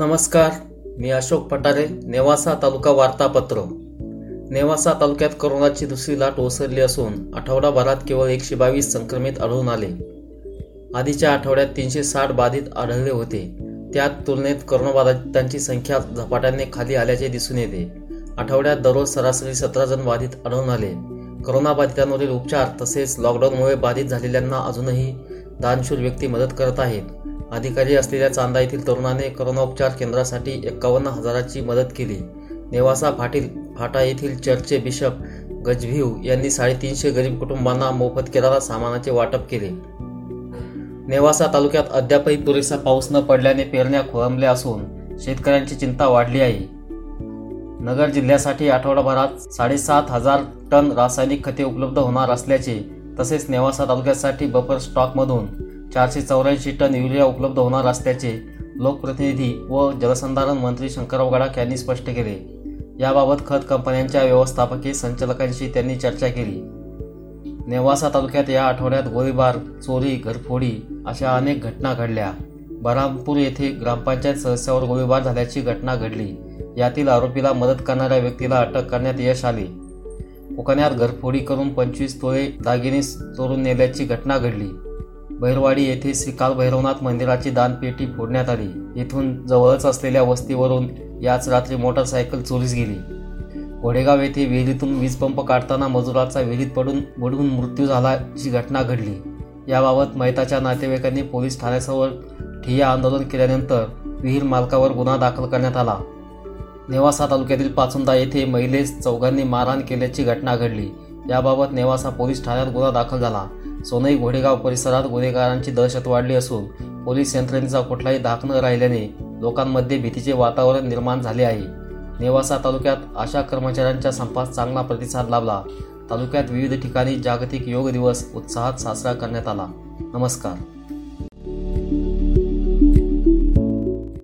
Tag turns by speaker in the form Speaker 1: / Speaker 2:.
Speaker 1: नमस्कार मी अशोक पटारे नेवासा तालुका वार्तापत्र. नेवासा तालुक्यात कोरोनाची दुसरी लाट ओसरली असून आठवडाभरात केवळ एकशे बावीस संक्रमित आढळून आले. आधीच्या आठवड्यात तीनशे साठ बाधित आढळले होते. त्यात तुलनेत कोरोनाबाधितांची संख्या झपाट्याने खाली आल्याचे दिसून येते. आठवड्यात दररोज सरासरी सतरा जण बाधित आढळून आले. कोरोनाबाधितांवरील उपचार तसेच लॉकडाऊनमुळे बाधित झालेल्यांना अजूनही दानशूर व्यक्ती मदत करत आहेत. अधिकारी असलेल्या चांदा येथील तरुणाने करोनाोपचार केंद्रासाठी एक्कावन्न हजाराची मदत केली. नेवासा फाटील फाटा येथील चर्चचे बिशप गजभिव यांनी साडेतीनशे गरीब कुटुंबांना मोफत किराणा सामानाचे वाटप केले. नेवासा तालुक्यात अद्यापही पुरेसा पाऊस न पडल्याने पेरण्या खोळंबल्या असून शेतकऱ्यांची चिंता वाढली आहे. नगर जिल्ह्यासाठी आठवडाभरात साडेसात हजार टन रासायनिक खते उपलब्ध होणार असल्याचे तसेच नेवासा तालुक्यासाठी बफर स्टॉकमधून चारशे चौऱ्याऐंशी टन युरिया उपलब्ध होणार असल्याचे लोकप्रतिनिधी व जलसंधारण मंत्री शंकरराव गडाख यांनी स्पष्ट केले. याबाबत खत कंपन्यांच्या व्यवस्थापकीय संचालकांशी त्यांनी चर्चा केली. नेवासा तालुक्यात या आठवड्यात गोळीबार चोरी घरफोडी अशा अनेक घटना घडल्या. बरामपूर येथे ग्रामपंचायत सदस्यावर गोळीबार झाल्याची घटना घडली. यातील आरोपीला मदत करणाऱ्या व्यक्तीला अटक करण्यात यश आले. कोकण्यात घरफोडी करून पंचवीस तोळे दागिने चोरून नेल्याची घटना घडली. बैरवाडी येथे श्री काल भैरवनाथ मंदिराची दानपेटी फोडण्यात आली. येथून जवळच असलेल्या वस्तीवरून याच रात्री मोटरसायकल चोरीस गेली. घोडेगाव येथे विहिरीतून वीज पंप काढताना मजुराचा विहिरीत पडून बुडून मृत्यू झाल्याची घटना घडली. याबाबत मैताच्या नातेवाईकांनी पोलीस ठाण्यासमोर ठिय्या आंदोलन केल्यानंतर विहीर मालकावर गुन्हा दाखल करण्यात आला. नेवासा तालुक्यातील पाचुंदा येथे महिलेस चौघांनी मारहाण केल्याची घटना घडली. याबाबत नेवासा पोलीस ठाण्यात गुन्हा दाखल झाला. सोनई घोडेगाव परिसरात गुन्हेगारांची दहशत वाढली असून पोलीस यंत्रणेचा कुठलाही धाक न राहिल्याने लोकांमध्ये भीतीचे वातावरण निर्माण झाले आहे. नेवासा तालुक्यात आशा कर्मचाऱ्यांच्या संपास चांगला प्रतिसाद लाभला. तालुक्यात विविध ठिकाणी जागतिक योग दिवस उत्साहात साजरा करण्यात आला. नमस्कार.